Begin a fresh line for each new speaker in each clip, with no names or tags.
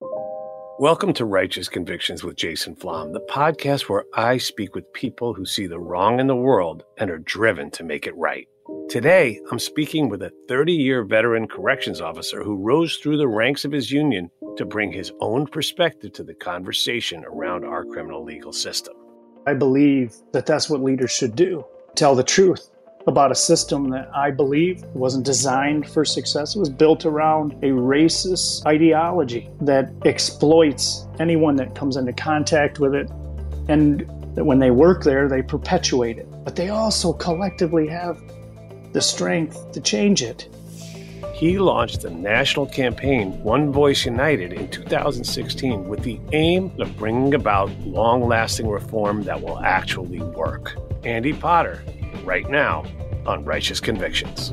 Welcome to Righteous Convictions with Jason Flom, the podcast where I speak with people who see the wrong in the world and are driven to make it right. Today, I'm speaking with a 30 year veteran corrections officer who rose through the ranks of his union to bring his own perspective to the conversation around our criminal legal system.
I believe that that's what leaders should do tell the truth about a system that I believe wasn't designed for success. It was built around a racist ideology that exploits anyone that comes into contact with it. And that when they work there, they perpetuate it. But they also collectively have the strength to change it.
He launched the national campaign One Voice United in 2016 with the aim of bringing about long lasting reform that will actually work. Andy Potter right now on Righteous Convictions.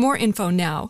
more info now.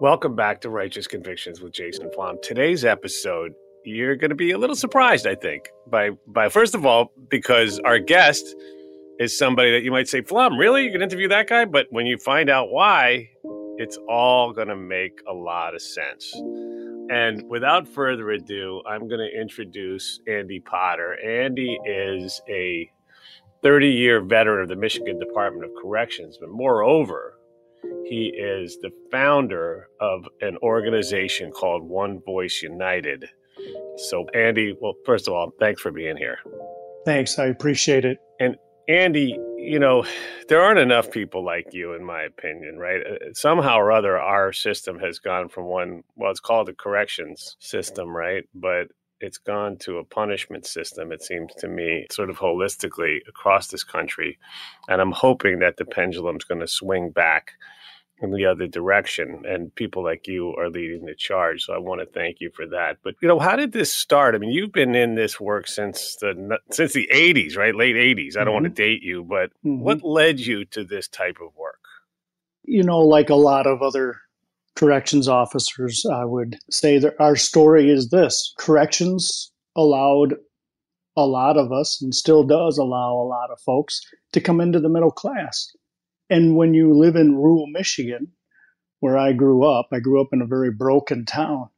Welcome back to Righteous Convictions with Jason Flom. Today's episode, you're going to be a little surprised, I think, by by first of all because our guest is somebody that you might say, Flom, really? You can interview that guy? But when you find out why, it's all going to make a lot of sense. And without further ado, I'm going to introduce Andy Potter. Andy is a 30 year veteran of the Michigan Department of Corrections, but moreover, he is the founder of an organization called One Voice United. So, Andy, well, first of all, thanks for being here.
Thanks. I appreciate it.
And Andy, you know, there aren't enough people like you, in my opinion, right? Uh, Somehow or other, our system has gone from one, well, it's called a corrections system, right? But it's gone to a punishment system, it seems to me, sort of holistically across this country. And I'm hoping that the pendulum's going to swing back in the other direction and people like you are leading the charge so i want to thank you for that. But you know how did this start? I mean you've been in this work since the since the 80s right? Late 80s i don't want to date you but
Mhm.
what led you to this type of work?
You know, like a lot of other corrections officers, I would say that our story is this. Corrections allowed a lot of us, and still does allow a lot of folks, to come into the middle class. And when you live in rural Michigan, where I grew up, I grew up in a very broken town,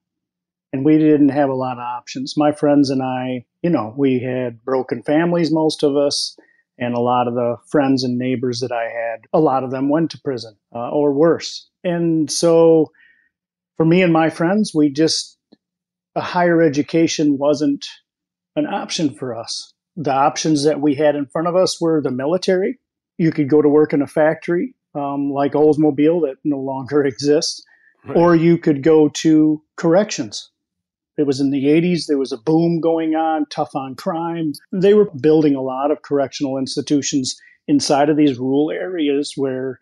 and we didn't have a lot of options. My friends and I, you know, we had broken families, most of us, and a lot of the friends and neighbors that I had, a lot of them went to prison uh, or worse. And so for me and my friends, we just, a higher education wasn't an option for us. The options that we had in front of us were the military. You could go to work in a factory um, like Oldsmobile that no longer exists, or you could go to corrections. It was in the 80s. There was a boom going on, tough on crime. They were building a lot of correctional institutions inside of these rural areas where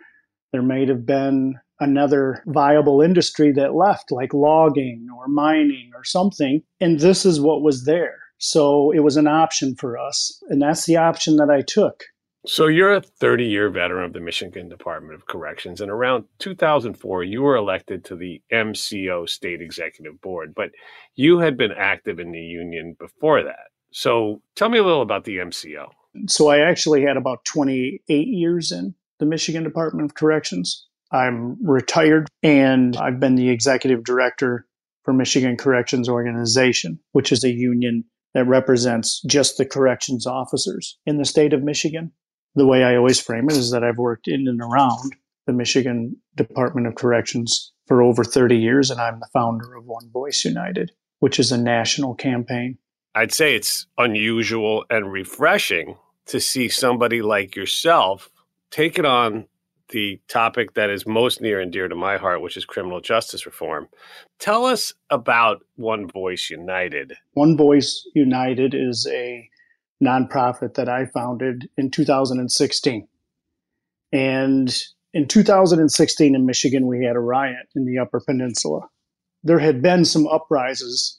there may have been another viable industry that left, like logging or mining or something. And this is what was there. So it was an option for us. And that's the option that I took.
So you're a 30 year veteran of the Michigan Department of Corrections, and around 2004, you were elected to the MCO State Executive Board, but you had been active in the union before that. So tell me a little about the MCO.
So I actually had about 28 years in the Michigan Department of Corrections. I'm retired and I've been the executive director for Michigan Corrections Organization, which is a union that represents just the corrections officers in the state of Michigan. The way I always frame it is that I've worked in and around the Michigan Department of Corrections for over 30 years, and I'm the founder of One Voice United, which is a national campaign.
I'd say it's unusual and refreshing to see somebody like yourself take it on the topic that is most near and dear to my heart, which is criminal justice reform. Tell us about One Voice United.
One Voice United is a nonprofit that I founded in 2016. And in 2016 in Michigan, we had a riot in the Upper Peninsula. There had been some uprises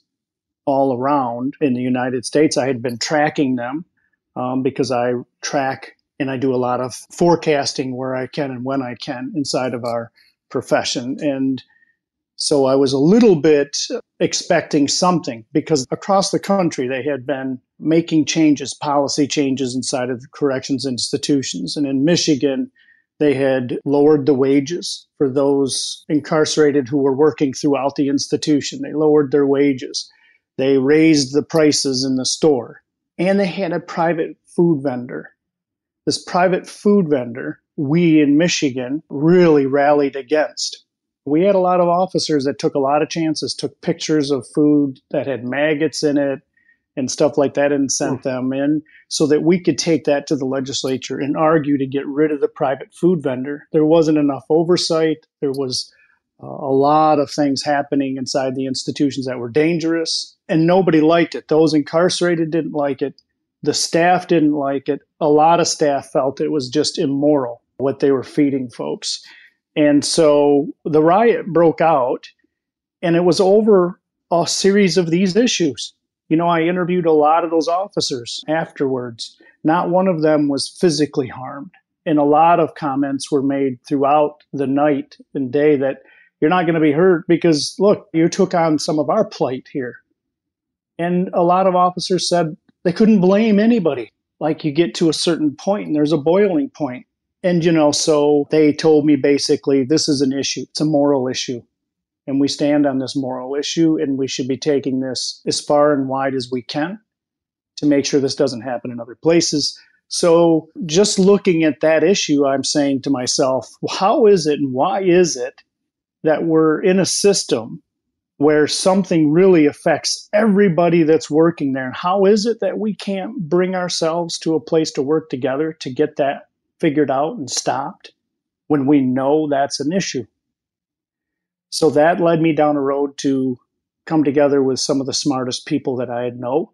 all around in the United States. I had been tracking them um, because I track and I do a lot of forecasting where I can and when I can inside of our profession. And so I was a little bit expecting something because across the country they had been making changes, policy changes inside of the corrections institutions. And in Michigan, they had lowered the wages for those incarcerated who were working throughout the institution. They lowered their wages. They raised the prices in the store. And they had a private food vendor this private food vendor, we in Michigan really rallied against. We had a lot of officers that took a lot of chances, took pictures of food that had maggots in it and stuff like that and sent mm. them in so that we could take that to the legislature and argue to get rid of the private food vendor. There wasn't enough oversight. There was uh, a lot of things happening inside the institutions that were dangerous and nobody liked it. Those incarcerated didn't like it. The staff didn't like it. A lot of staff felt it was just immoral what they were feeding folks. And so the riot broke out, and it was over a series of these issues. You know, I interviewed a lot of those officers afterwards. Not one of them was physically harmed. And a lot of comments were made throughout the night and day that you're not going to be hurt because, look, you took on some of our plight here. And a lot of officers said, they couldn't blame anybody. Like you get to a certain point and there's a boiling point. And, you know, so they told me basically this is an issue, it's a moral issue. And we stand on this moral issue and we should be taking this as far and wide as we can to make sure this doesn't happen in other places. So, just looking at that issue, I'm saying to myself, how is it and why is it that we're in a system where something really affects everybody that's working there. And how is it that we can't bring ourselves to a place to work together to get that figured out and stopped when we know that's an issue? So that led me down a road to come together with some of the smartest people that I know,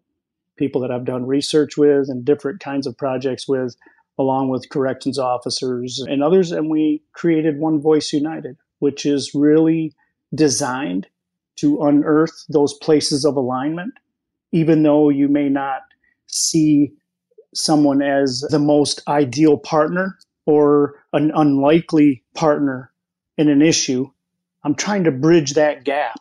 people that I've done research with and different kinds of projects with, along with corrections officers and others. And we created One Voice United, which is really designed to unearth those places of alignment, even though you may not see someone as the most ideal partner or an unlikely partner in an issue. I'm trying to bridge that gap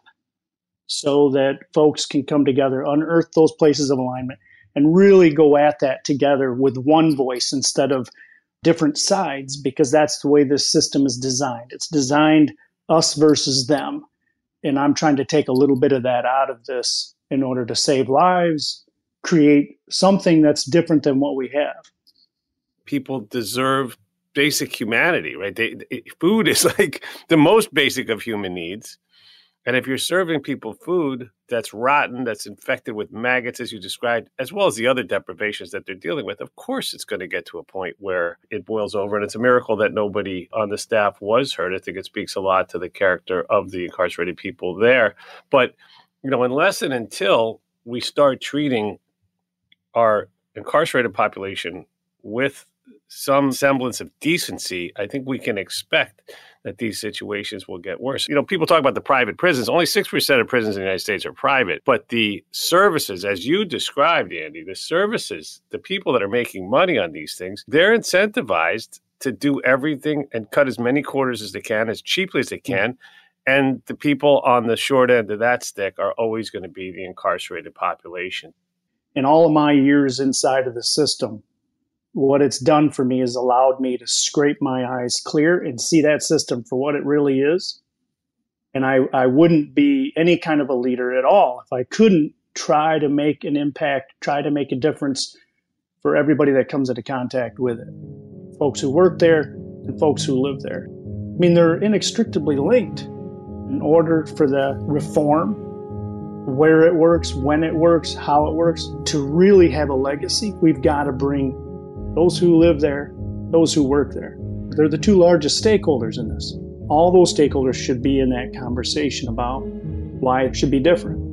so that folks can come together, unearth those places of alignment, and really go at that together with one voice instead of different sides, because that's the way this system is designed. It's designed us versus them. And I'm trying to take a little bit of that out of this in order to save lives, create something that's different than what we have.
People deserve basic humanity, right? They, food is like the most basic of human needs. And if you're serving people food that's rotten, that's infected with maggots, as you described, as well as the other deprivations that they're dealing with, of course it's going to get to a point where it boils over. And it's a miracle that nobody on the staff was hurt. I think it speaks a lot to the character of the incarcerated people there. But, you know, unless and until we start treating our incarcerated population with some semblance of decency, I think we can expect that these situations will get worse. You know, people talk about the private prisons. Only 6% of prisons in the United States are private, but the services, as you described, Andy, the services, the people that are making money on these things, they're incentivized to do everything and cut as many quarters as they can, as cheaply as they mm. can. And the people on the short end of that stick are always going to be the incarcerated population.
In all of my years inside of the system, what it's done for me is allowed me to scrape my eyes clear and see that system for what it really is And I, I wouldn't be any kind of a leader at all if I couldn't try to make an impact, try to make a difference for everybody that comes into contact with it folks who work there and folks who live there. I mean, they're inextricably linked. In order for the reform, where it works, when it works, how it works, to really have a legacy, we've got to bring those who live there, those who work there. They're the two largest stakeholders in this. All those stakeholders should be in that conversation about why it should be different.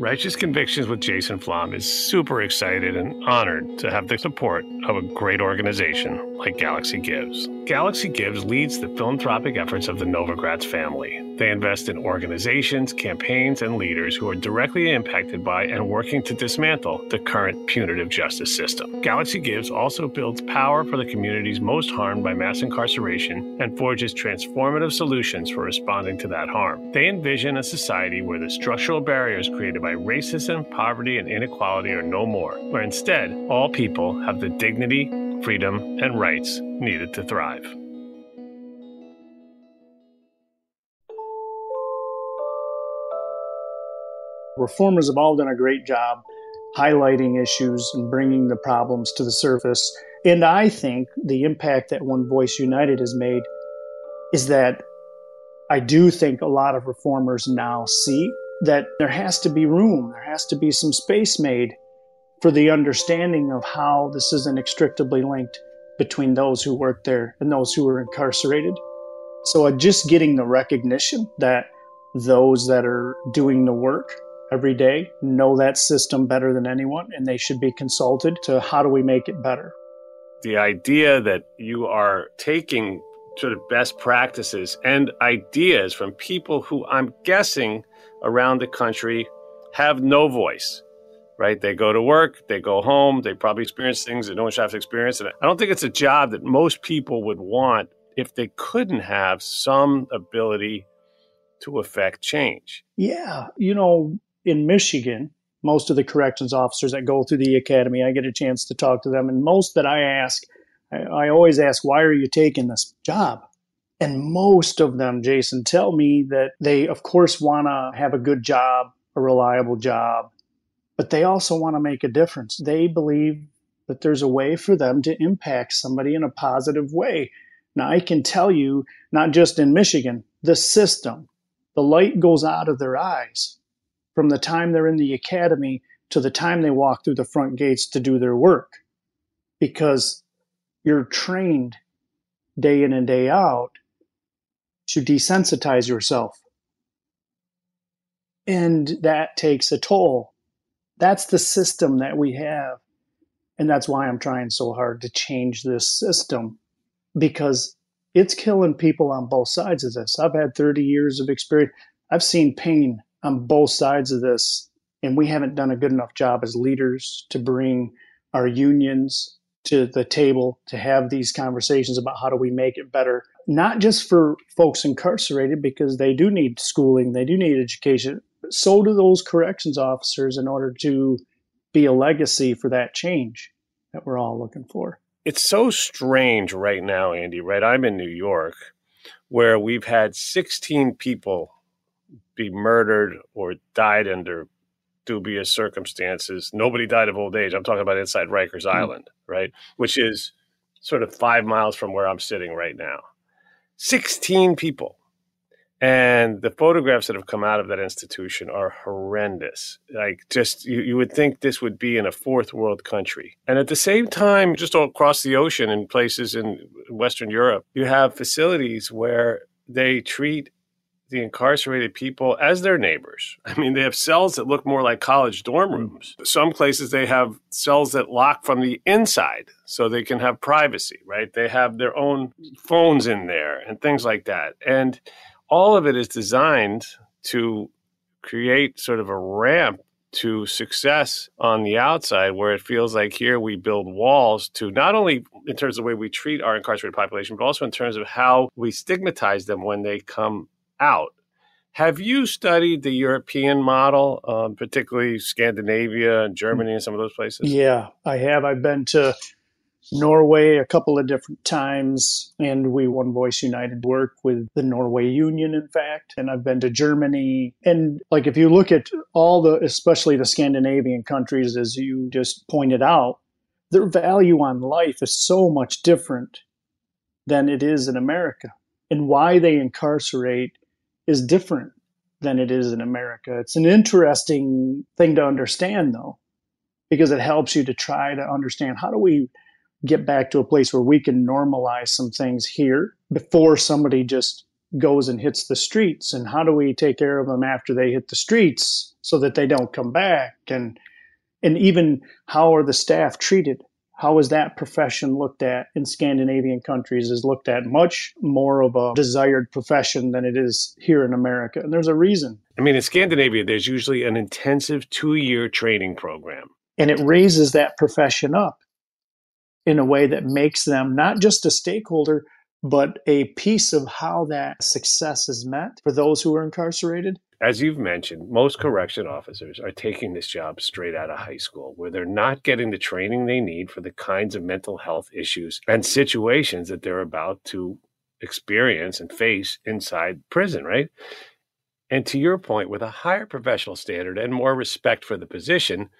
Righteous Convictions with Jason Flom is super excited and honored to have the support of a great organization like Galaxy Gives. Galaxy Gives leads the philanthropic efforts of the Novogratz family. They invest in organizations, campaigns, and leaders who are directly impacted by and working to dismantle the current punitive justice system. Galaxy Gives also builds power for the communities most harmed by mass incarceration and forges transformative solutions for responding to that harm. They envision a society where the structural barriers created by racism, poverty, and inequality are no more, where instead all people have the dignity, freedom, and rights needed to thrive.
Reformers have all done a great job highlighting issues and bringing the problems to the surface. And I think the impact that One Voice United has made is that I do think a lot of reformers now see that there has to be room, there has to be some space made for the understanding of how this is inextricably linked between those who work there and those who are incarcerated. So, uh, just getting the recognition that those that are doing the work every day know that system better than anyone and they should be consulted to how do we make it better.
The idea that you are taking sort of best practices and ideas from people who I'm guessing around the country have no voice right? They go to work, they go home, they probably experience things that no one should have to experience. And I don't think it's a job that most people would want if they couldn't have some ability to affect change.
Yeah. You know, in Michigan, most of the corrections officers that go through the academy, I get a chance to talk to them. And most that I ask, I, I always ask, why are you taking this job? And most of them, Jason, tell me that they, of course, want to have a good job, a reliable job, but they also want to make a difference. They believe that there's a way for them to impact somebody in a positive way. Now, I can tell you, not just in Michigan, the system, the light goes out of their eyes from the time they're in the academy to the time they walk through the front gates to do their work because you're trained day in and day out to desensitize yourself. And that takes a toll. That's the system that we have. And that's why I'm trying so hard to change this system because it's killing people on both sides of this. I've had 30 years of experience. I've seen pain on both sides of this. And we haven't done a good enough job as leaders to bring our unions to the table to have these conversations about how do we make it better, not just for folks incarcerated, because they do need schooling, they do need education, so do those corrections officers in order to be a legacy for that change that we're all looking for.
It's so strange right now, Andy, right? I'm in New York where we've had 16 people be murdered or died under dubious circumstances. Nobody died of old age. I'm talking about inside Rikers mm-hmm. Island, right? Which is sort of five miles from where I'm sitting right now. 16 people and the photographs that have come out of that institution are horrendous. Like, just you, you would think this would be in a fourth world country. And at the same time, just all across the ocean in places in Western Europe, you have facilities where they treat the incarcerated people as their neighbors. I mean, they have cells that look more like college dorm mm. rooms. Some places they have cells that lock from the inside so they can have privacy, right? They have their own phones in there and things like that. And all of it is designed to create sort of a ramp to success on the outside where it feels like here we build walls to not only in terms of the way we treat our incarcerated population but also in terms of how we stigmatize them when they come out Have you studied the European model, um, particularly Scandinavia and Germany and some of those places?
Yeah, I have. I've been to Norway a couple of different times, and we One Voice United work with the Norway Union, in fact. And I've been to Germany. And like, if you look at all the, especially the Scandinavian countries, as you just pointed out, their value on life is so much different than it is in America. And why they incarcerate is different than it is in America. It's an interesting thing to understand, though, because it helps you to try to understand how do we get back to a place where we can normalize some things here before somebody just goes and hits the streets? And how do we take care of them after they hit the streets so that they don't come back? And and even how are the staff treated how is that profession looked at in Scandinavian countries is looked at much more of a desired profession than it is here in America. And there's a reason.
I mean in Scandinavia there's usually an intensive 2-year training program.
And it raises that profession up in a way that makes them not just a stakeholder, but a piece of how that success is met for those who are incarcerated.
As you've mentioned, most correction officers are taking this job straight out of high school, where they're not getting the training they need for the kinds of mental health issues and situations that they're about to experience and face inside prison, right? And to your point, with a higher professional standard and more respect for the position,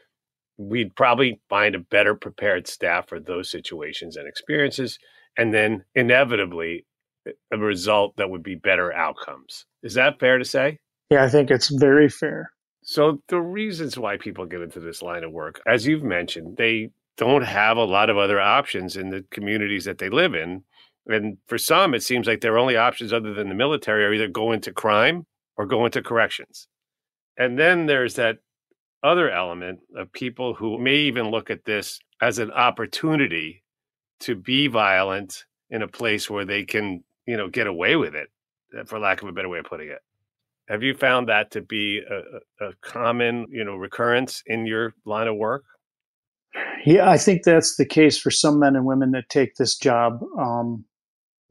we'd probably find a better prepared staff for those situations and experiences. And then inevitably, a result that would be better outcomes. Is that fair to say?
Yeah, I think it's very fair.
So, the reasons why people get into this line of work, as you've mentioned, they don't have a lot of other options in the communities that they live in. And for some, it seems like their only options other than the military are either go into crime or go into corrections. And then there's that other element of people who may even look at this as an opportunity to be violent in a place where they can, you know, get away with it, uh, for lack of a better way of putting it. Have you found that to be a, a common, you know, recurrence in your line of work?
Yeah, I think that's the case for some men and women that take this job. Um,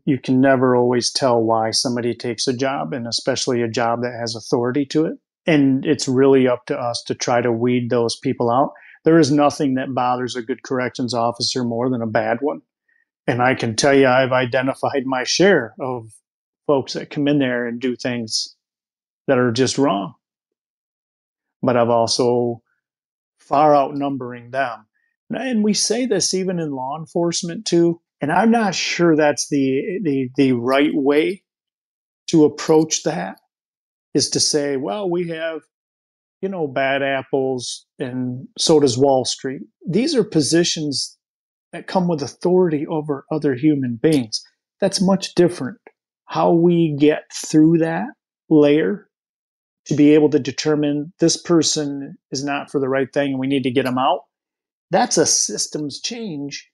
you can never always tell why somebody takes a job, and especially a job that has authority to it and it's really up to us to try to weed those people out. There is nothing that bothers a good corrections officer more than a bad one. And I can tell you, I've identified my share of folks that come in there and do things that are just wrong. But I've also far outnumbering them. And we say this even in law enforcement too. And I'm not sure that's the, the, the right way to approach that is to say, well, we have, you know, bad apples and so does Wall Street. These are positions that come with authority over other human beings. That's much different. How we get through that layer to be able to determine this person is not for the right thing and we need to get them out. That's a systems change.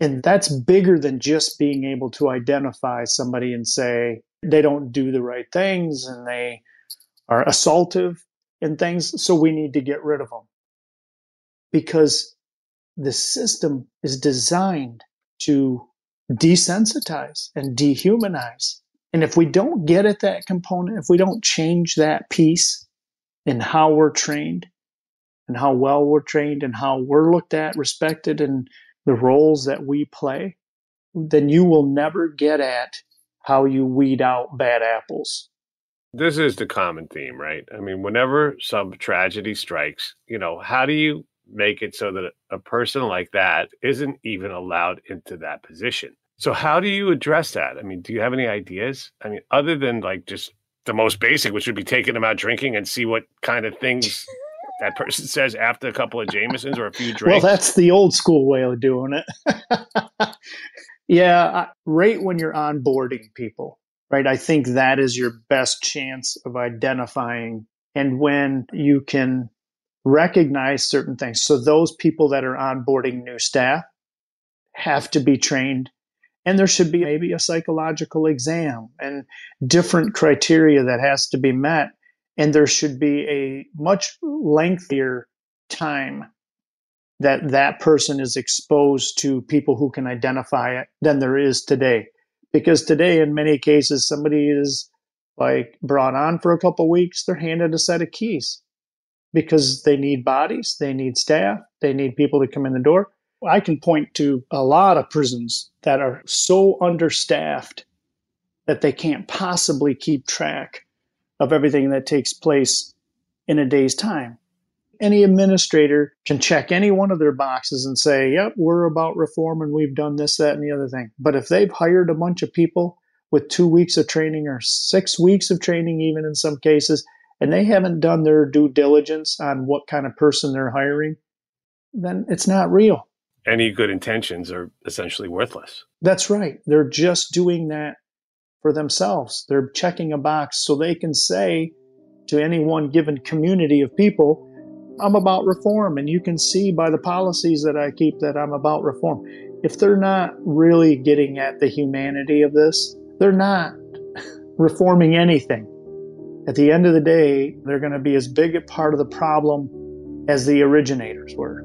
And that's bigger than just being able to identify somebody and say, they don't do the right things and they are assaultive and things. So we need to get rid of them because the system is designed to desensitize and dehumanize. And if we don't get at that component, if we don't change that piece in how we're trained and how well we're trained and how we're looked at, respected, and the roles that we play, then you will never get at how you weed out bad apples.
This is the common theme, right? I mean, whenever some tragedy strikes, you know, how do you make it so that a person like that isn't even allowed into that position? So, how do you address that? I mean, do you have any ideas? I mean, other than like just the most basic, which would be taking them out drinking and see what kind of things that person says after a couple of Jamesons or a few drinks.
Well, that's the old school way of doing it. Yeah, right when you're onboarding people, right? I think that is your best chance of identifying and when you can recognize certain things. So those people that are onboarding new staff have to be trained and there should be maybe a psychological exam and different criteria that has to be met and there should be a much lengthier time that that person is exposed to people who can identify it than there is today. Because today, in many cases, somebody is like brought on for a couple weeks, they're handed a set of keys because they need bodies, they need staff, they need people to come in the door. I can point to a lot of prisons that are so understaffed that they can't possibly keep track of everything that takes place in a day's time. Any administrator can check any one of their boxes and say, yep, we're about reform and we've done this, that, and the other thing. But if they've hired a bunch of people with two weeks of training or six weeks of training, even in some cases, and they haven't done their due diligence on what kind of person they're hiring, then it's not real.
Any good intentions are essentially worthless.
That's right. They're just doing that for themselves. They're checking a box so they can say to any one given community of people, I'm about reform. And you can see by the policies that I keep that I'm about reform. If they're not really getting at the humanity of this, they're not reforming anything. At the end of the day, they're going to be as big a part of the problem as the originators were.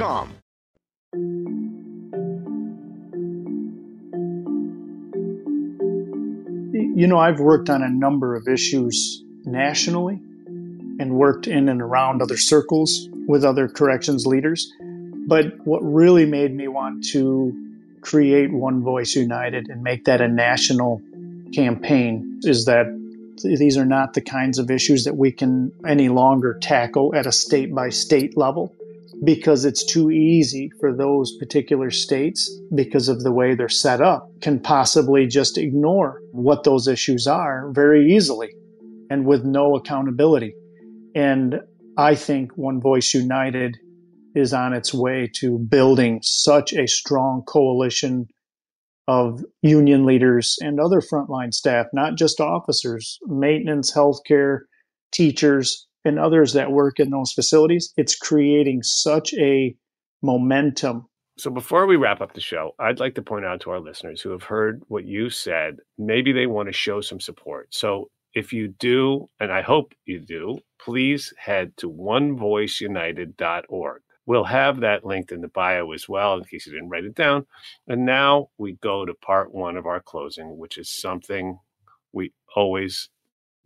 You know, I've worked on a number of issues nationally and worked in and around other circles with other corrections leaders. But what really made me want to create One Voice United and make that a national campaign is that these are not the kinds of issues that we can any longer tackle at a state by state level because it's too easy for those particular states, because of the way they're set up, can possibly just ignore what those issues are very easily and with no accountability. And I think One Voice United is on its way to building such a strong coalition of union leaders and other frontline staff, not just officers, maintenance, healthcare, teachers, and others that work in those facilities, it's creating such a momentum.
So before we wrap up the show, I'd like to point out to our listeners who have heard what you said, maybe they want to show some support. So if you do, and I hope you do, please head to onevoiceunited.org. We'll have that linked in the bio as well in case you didn't write it down. And now we go to part one of our closing, which is something we always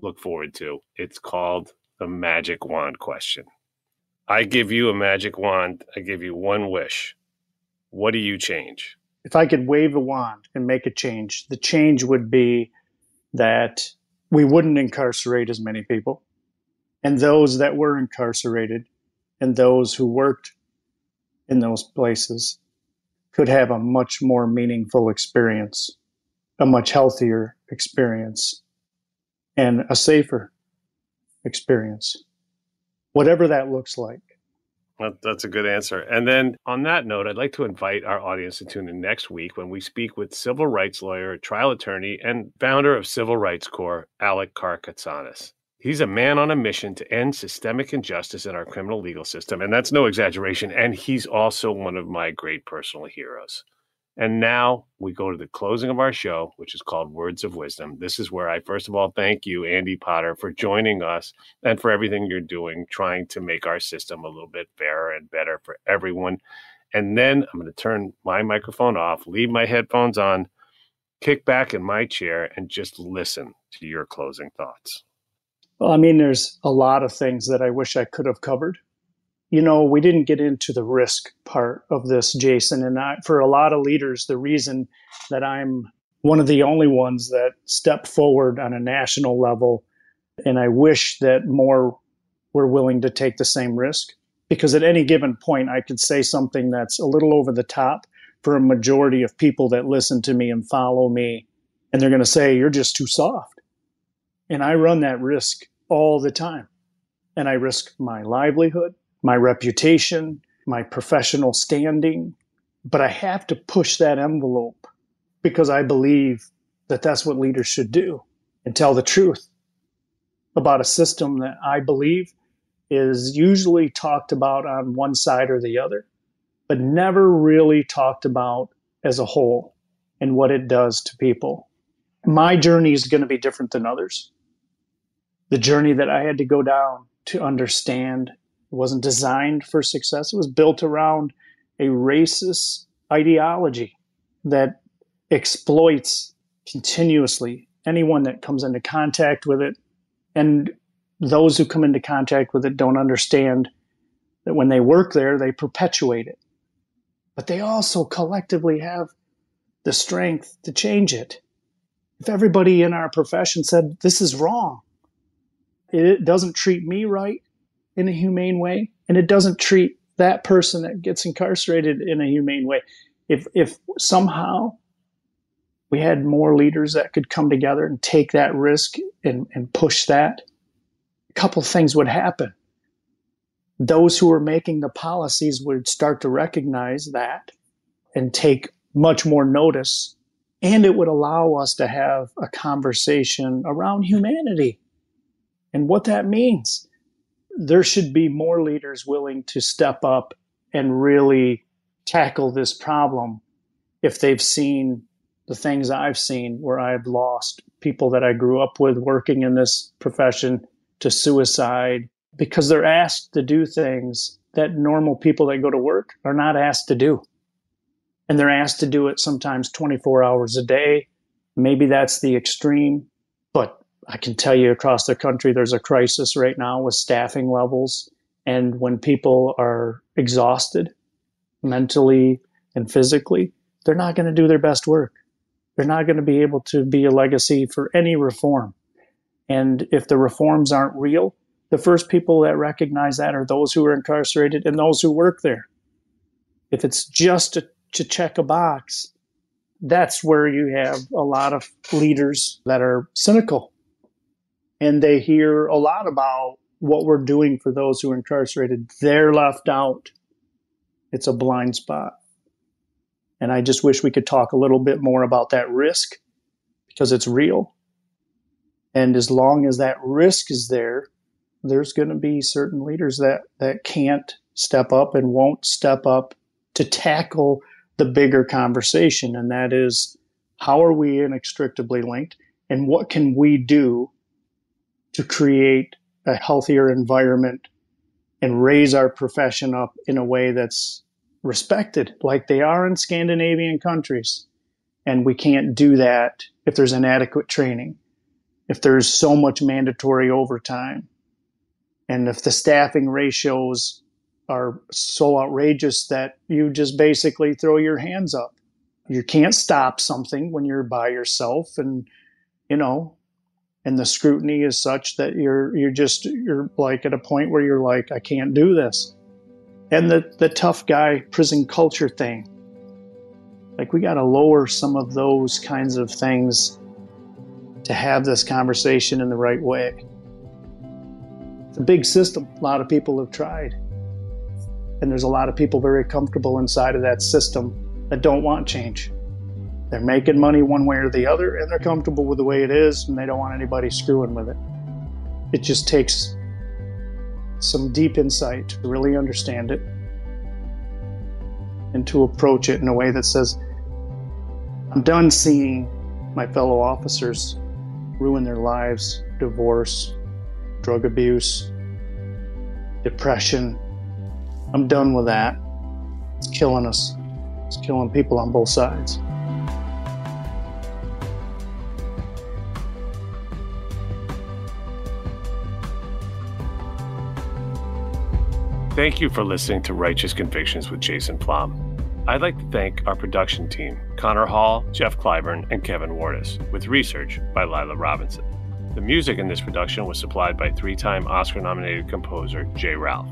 look forward to. It's called the magic wand question. I give you a magic wand. I give you one wish. What do you change?
If I could wave a wand and make a change, the change would be that we wouldn't incarcerate as many people and those that were incarcerated and those who worked in those places could have a much more meaningful experience, a much healthier experience, and a safer experience, whatever that looks like.
that's a good answer. And then on that note, I'd like to invite our audience to tune in next week when we speak with civil rights lawyer, trial attorney, and founder of Civil Rights Corps, Alec Karakatsanis. He's a man on a mission to end systemic injustice in our criminal legal system. And that's no exaggeration. And he's also one of my great personal heroes. And now we go to the closing of our show, which is called Words of Wisdom. This is where I, first of all, thank you, Andy Potter, for joining us and for everything you're doing, trying to make our system a little bit fairer and better for everyone. And then I'm going to turn my microphone off, leave my headphones on, kick back in my chair, and just listen to your closing thoughts.
Well, I mean, there's a lot of things that I wish I could have covered. You know, we didn't get into the risk part of this, Jason. And I, for a lot of leaders, the reason that I'm one of the only ones that step forward on a national level, and I wish that more were willing to take the same risk. Because at any given point, I could say something that's a little over the top for a majority of people that listen to me and follow me. And they're going to say, You're just too soft and I run that risk all the time. And I risk my livelihood, my reputation, my professional standing. But I have to push that envelope because I believe that that's what leaders should do and tell the truth about a system that I believe is usually talked about on one side or the other, but never really talked about as a whole and what it does to people. My journey is going to be different than others the journey that I had to go down to understand it wasn't designed for success. It was built around a racist ideology that exploits continuously anyone that comes into contact with it. And those who come into contact with it don't understand that when they work there, they perpetuate it. But they also collectively have the strength to change it. If everybody in our profession said, This is wrong, it doesn't treat me right in a humane way, and it doesn't treat that person that gets incarcerated in a humane way. If if somehow we had more leaders that could come together and take that risk and, and push that, a couple things would happen. Those who are making the policies would start to recognize that and take much more notice. And it would allow us to have a conversation around humanity and what that means. There should be more leaders willing to step up and really tackle this problem if they've seen the things I've seen where I've lost people that I grew up with working in this profession to suicide because they're asked to do things that normal people that go to work are not asked to do. And they're asked to do it sometimes 24 hours a day. Maybe that's the extreme, but I can tell you across the country, there's a crisis right now with staffing levels. And when people are exhausted mentally and physically, they're not going to do their best work. They're not going to be able to be a legacy for any reform. And if the reforms aren't real, the first people that recognize that are those who are incarcerated and those who work there. If it's just to, to check a box, that's where you have a lot of leaders that are cynical and they hear a lot about what we're doing for those who are incarcerated. They're left out. It's a blind spot. And I just wish we could talk a little bit more about that risk because it's real. And as long as that risk is there, there's going to be certain leaders that, that can't step up and won't step up to tackle the bigger conversation. And that is how are we inextricably linked? And what can we do to create a healthier environment and raise our profession up in a way that's respected like they are in Scandinavian countries. And we can't do that if there's inadequate training, if there's so much mandatory overtime, and if the staffing ratios are so outrageous that you just basically throw your hands up. You can't stop something when you're by yourself and, you know, and the scrutiny is such that you're you're just you're like at a point where you're like I can't do this. And the the tough guy prison culture thing. Like we got to lower some of those kinds of things to have this conversation in the right way. It's a big system. A lot of people have tried. And there's a lot of people very comfortable inside of that system that don't want change. They're making money one way or the other, and they're comfortable with the way it is, and they don't want anybody screwing with it. It just takes some deep insight to really understand it and to approach it in a way that says, I'm done seeing my fellow officers ruin their lives, divorce, drug abuse, depression. I'm done with that. It's killing us. It's killing people on both sides.
Thank you for listening to Righteous Convictions with Jason Flom. I'd like to thank our production team, Connor Hall, Jeff Clyburn, and Kevin Wardis, with research by Lila Robinson. The music in this production was supplied by three time Oscar nominated composer J. Ralph.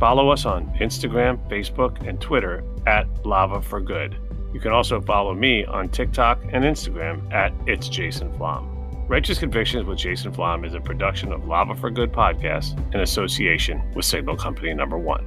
Follow us on Instagram, Facebook, and Twitter at Lava for Good. You can also follow me on TikTok and Instagram at It's Jason Flom. Righteous Convictions with Jason Flom is a production of Lava for Good podcast in association with Signal Company Number One.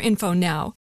info now.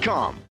Indeed.com.